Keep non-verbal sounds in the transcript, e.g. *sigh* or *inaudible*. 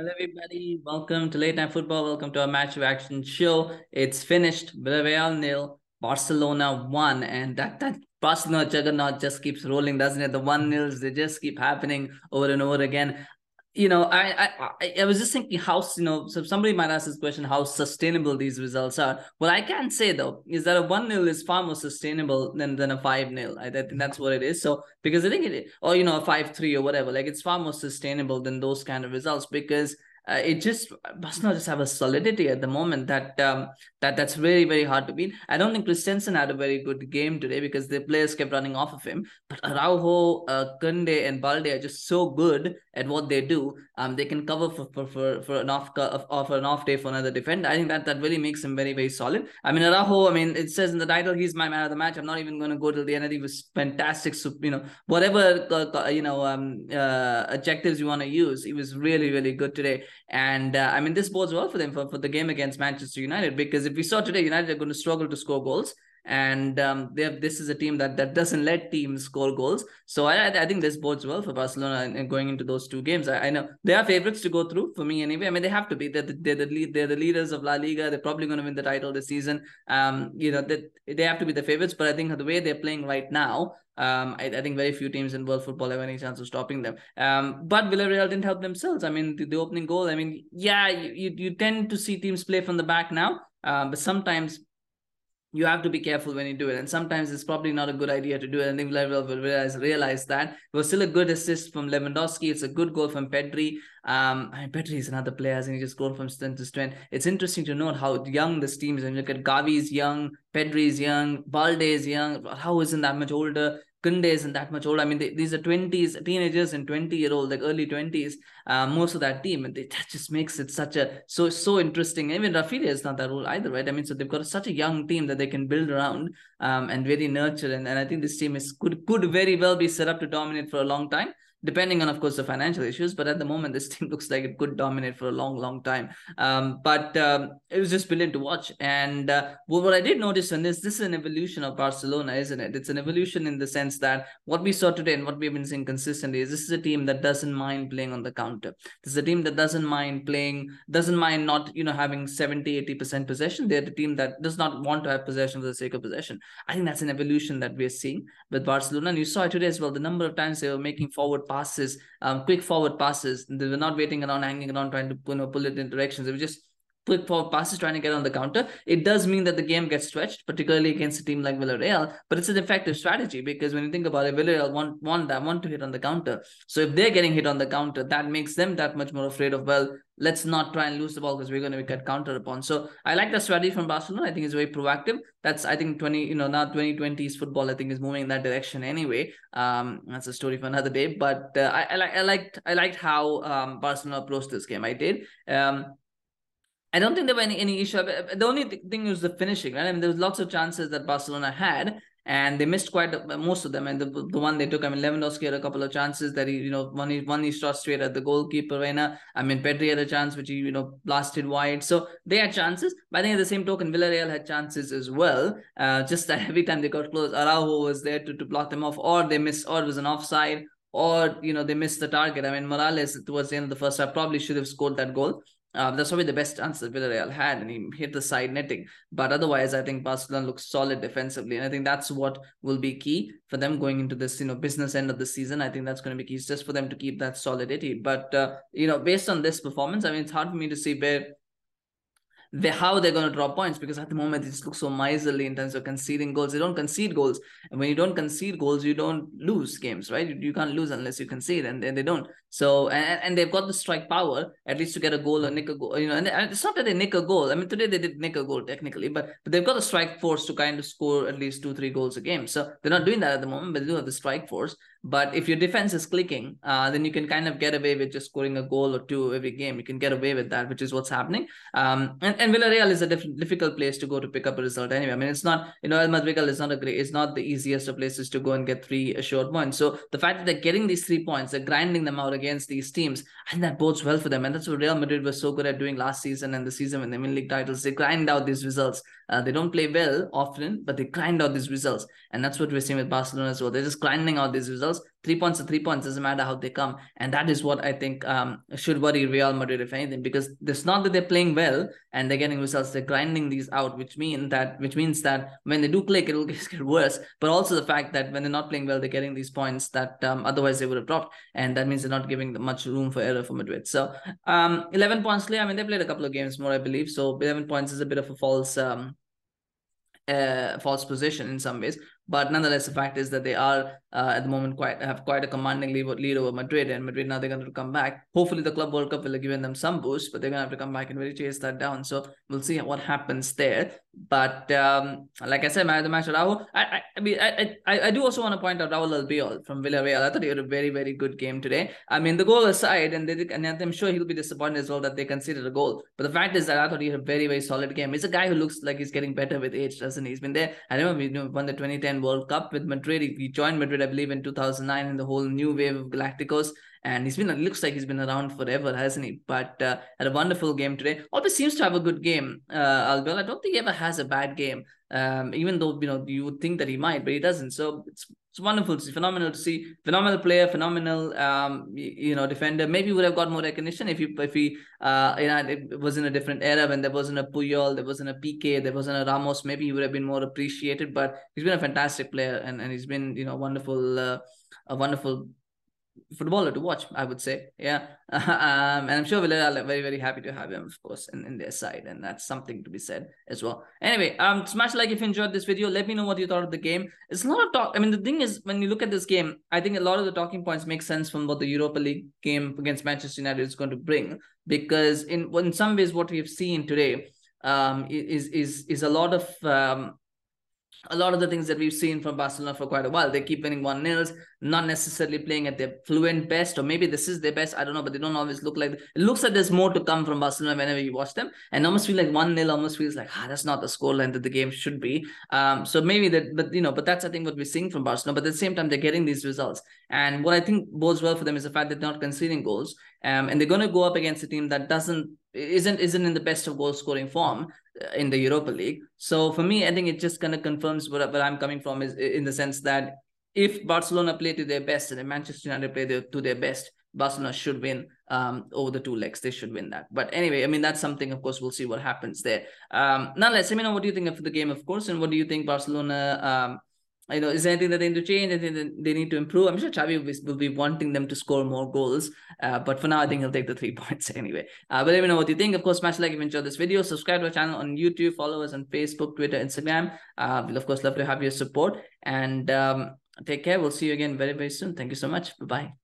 Hello, everybody. Welcome to Late Night Football. Welcome to our match reaction show. It's finished. Villarreal nil, Barcelona one, and that that Barcelona juggernaut just keeps rolling, doesn't it? The one nils they just keep happening over and over again you know, I, I I was just thinking how you know, so somebody might ask this question, how sustainable these results are. What I can say though is that a one 0 is far more sustainable than than a five 0 I, I, think that's what it is. So because I think it, or you know, a five three or whatever, like it's far more sustainable than those kind of results because uh, it just must not just have a solidity at the moment that um, that that's very very hard to beat. I don't think Christensen had a very good game today because the players kept running off of him. But Araujo, uh, Koundé, and Balde are just so good at what they do. Um, they can cover for for, for, for an off uh, for an off day for another defender. I think that that really makes him very very solid. I mean Araujo. I mean it says in the title he's my man of the match. I'm not even going to go till the end. It was fantastic. You know whatever uh, you know um, uh, adjectives you want to use, he was really really good today. And uh, I mean, this bodes well for them for, for the game against Manchester United because if we saw today, United are going to struggle to score goals. And um, they have, this is a team that, that doesn't let teams score goals. So I, I think this bodes well for Barcelona and going into those two games. I, I know they are favorites to go through for me anyway. I mean, they have to be. They're the, they're the, lead, they're the leaders of La Liga. They're probably going to win the title this season. Um, you know, they, they have to be the favorites. But I think the way they're playing right now, um, I, I, think very few teams in world football have any chance of stopping them. Um, but Villarreal didn't help themselves. I mean, the, the opening goal. I mean, yeah, you, you tend to see teams play from the back now, um, but sometimes you have to be careful when you do it. And sometimes it's probably not a good idea to do it. I think Villarreal will realize, realize that. It was still a good assist from Lewandowski. It's a good goal from Pedri. Um, I mean, Pedri is another player, and he just grown from strength to strength. It's interesting to note how young this team is. And look at Gavi's young, Pedri's young, Balde is young. How isn't that much older? Koundé isn't that much old. I mean, they, these are 20s, teenagers and 20 year old, like early 20s, uh, most of that team. And they, that just makes it such a, so, so interesting. Even Raphinha is not that old either, right? I mean, so they've got such a young team that they can build around um, and very nurture. And, and I think this team is could, could very well be set up to dominate for a long time depending on of course the financial issues but at the moment this *laughs* team looks like it could dominate for a long long time. Um, but um, it was just brilliant to watch. And uh, well, what i did notice in this this is an evolution of barcelona isn't it? It's an evolution in the sense that what we saw today and what we've been seeing consistently is this is a team that doesn't mind playing on the counter. This is a team that doesn't mind playing doesn't mind not you know having 70 80 percent possession. They're the team that does not want to have possession for the sake of possession. I think that's an evolution that we're seeing with barcelona. And you saw it today as well. The number of times they were making forward passes, um, quick forward passes. They were not waiting around, hanging around, trying to you know, pull it in directions. They were just quick forward passes trying to get on the counter. It does mean that the game gets stretched, particularly against a team like Villarreal, but it's an effective strategy because when you think about it, Villarreal want, want that, want to hit on the counter. So if they're getting hit on the counter, that makes them that much more afraid of, well, let's not try and lose the ball because we're going to get countered upon. So I like the strategy from Barcelona. I think it's very proactive. That's I think 20, you know, now 2020s football, I think is moving in that direction anyway. Um, that's a story for another day. But uh, I, I I liked I liked how um Barcelona approached this game. I did. Um I don't think there were any, any issue. The only thing was the finishing, right? I mean, there was lots of chances that Barcelona had, and they missed quite a, most of them. And the, the one they took, I mean, Lewandowski had a couple of chances that he, you know, one he one he shot straight at the goalkeeper. Reina. I mean, Pedri had a chance which he, you know, blasted wide. So they had chances. But I think at the same token, Villarreal had chances as well. Uh, just that *laughs* every time they got close, Araujo was there to, to block them off, or they missed, or it was an offside, or you know they missed the target. I mean, Morales towards the end of the first half probably should have scored that goal. Uh, that's probably the best chance that Villarreal had, and he hit the side netting. But otherwise, I think Barcelona looks solid defensively, and I think that's what will be key for them going into this, you know, business end of the season. I think that's going to be key, just for them to keep that solidity. But uh, you know, based on this performance, I mean, it's hard for me to see where they, how they're going to drop points because at the moment it just looks so miserly in terms of conceding goals. They don't concede goals, and when you don't concede goals, you don't lose games, right? You, you can't lose unless you concede, and, and they don't. So and, and they've got the strike power at least to get a goal or nick a goal. You know, and, and it's not that they nick a goal. I mean, today they did nick a goal technically, but but they've got the strike force to kind of score at least two three goals a game. So they're not doing that at the moment, but they do have the strike force. But if your defense is clicking, uh, then you can kind of get away with just scoring a goal or two every game. You can get away with that, which is what's happening. Um, and, and Villarreal is a diff- difficult place to go to pick up a result anyway. I mean, it's not, you know, El Madrigal is not a great, it's not the easiest of places to go and get three assured points. So the fact that they're getting these three points, they're grinding them out against these teams, and that bodes well for them. And that's what Real Madrid was so good at doing last season and the season when they win league titles. They grind out these results. Uh, they don't play well often, but they grind out these results. And that's what we're seeing with Barcelona as well. They're just grinding out these results Three points are three points, doesn't matter how they come. And that is what I think um, should worry Real Madrid, if anything, because it's not that they're playing well and they're getting results, they're grinding these out, which mean that which means that when they do click, it'll *laughs* get worse. But also the fact that when they're not playing well, they're getting these points that um, otherwise they would have dropped. And that means they're not giving much room for error for Madrid. So um, 11 points I mean, they played a couple of games more, I believe. So 11 points is a bit of a false um, uh, false position in some ways. But nonetheless, the fact is that they are uh, at the moment quite have quite a commanding lead, over Madrid, and Madrid now they're going to come back. Hopefully, the Club World Cup will have given them some boost, but they're going to have to come back and really chase that down. So we'll see what happens there. But um, like I said, man, the match of Raul, I, I, I mean, I, I, I do also want to point out Raul Albiol from Villarreal. I thought he had a very, very good game today. I mean, the goal aside, and, they, and I'm sure he'll be disappointed as well that they conceded a goal. But the fact is that I thought he had a very, very solid game. He's a guy who looks like he's getting better with age, doesn't he? He's been there. I remember we won the 2010 World Cup with Madrid. He joined Madrid, I believe, in 2009 in the whole new wave of Galacticos and he's been looks like he's been around forever, hasn't he? But uh, had a wonderful game today. Always seems to have a good game. Uh, Albiol, I don't think he ever has a bad game. Um, even though you know you would think that he might, but he doesn't. So it's it's wonderful see, phenomenal to see, phenomenal player, phenomenal um you, you know defender. Maybe would have got more recognition if he if he uh you know it was in a different era when there wasn't a Puyol, there wasn't a Piqué, there wasn't a Ramos. Maybe he would have been more appreciated. But he's been a fantastic player and and he's been you know wonderful uh, a wonderful footballer to watch, I would say. Yeah. *laughs* um, and I'm sure Villarreal are very, very happy to have him, of course, in, in their side. And that's something to be said as well. Anyway, um, smash like if you enjoyed this video. Let me know what you thought of the game. It's a lot of talk. I mean, the thing is, when you look at this game, I think a lot of the talking points make sense from what the Europa League game against Manchester United is going to bring. Because in in some ways, what we've seen today um, is is is a lot of um, a lot of the things that we've seen from Barcelona for quite a while. They keep winning one nils, not necessarily playing at their fluent best, or maybe this is their best. I don't know, but they don't always look like it looks like there's more to come from Barcelona whenever you watch them. And almost feel like one nil almost feels like ah, that's not the scoreline that the game should be. Um, so maybe that, but you know, but that's I think what we're seeing from Barcelona. But at the same time, they're getting these results. And what I think bodes well for them is the fact that they're not conceding goals. Um, and they're going to go up against a team that doesn't isn't isn't in the best of goal scoring form uh, in the Europa League. So for me, I think it just kind of confirms what, where I'm coming from is in the sense that if Barcelona play to their best and Manchester United play to their best, Barcelona should win um, over the two legs. They should win that. But anyway, I mean, that's something, of course, we'll see what happens there. Um, nonetheless, let me know what do you think of the game, of course, and what do you think Barcelona um, you know, is there anything that they need to change? Anything that they need to improve? I'm sure will, will be wanting them to score more goals. Uh, but for now, I think he'll take the three *laughs* points anyway. Uh, but let me know what you think. Of course, smash like if you enjoyed this video. Subscribe to our channel on YouTube. Follow us on Facebook, Twitter, Instagram. Uh, we'll, of course, love to have your support. And um, take care. We'll see you again very, very soon. Thank you so much. Bye-bye.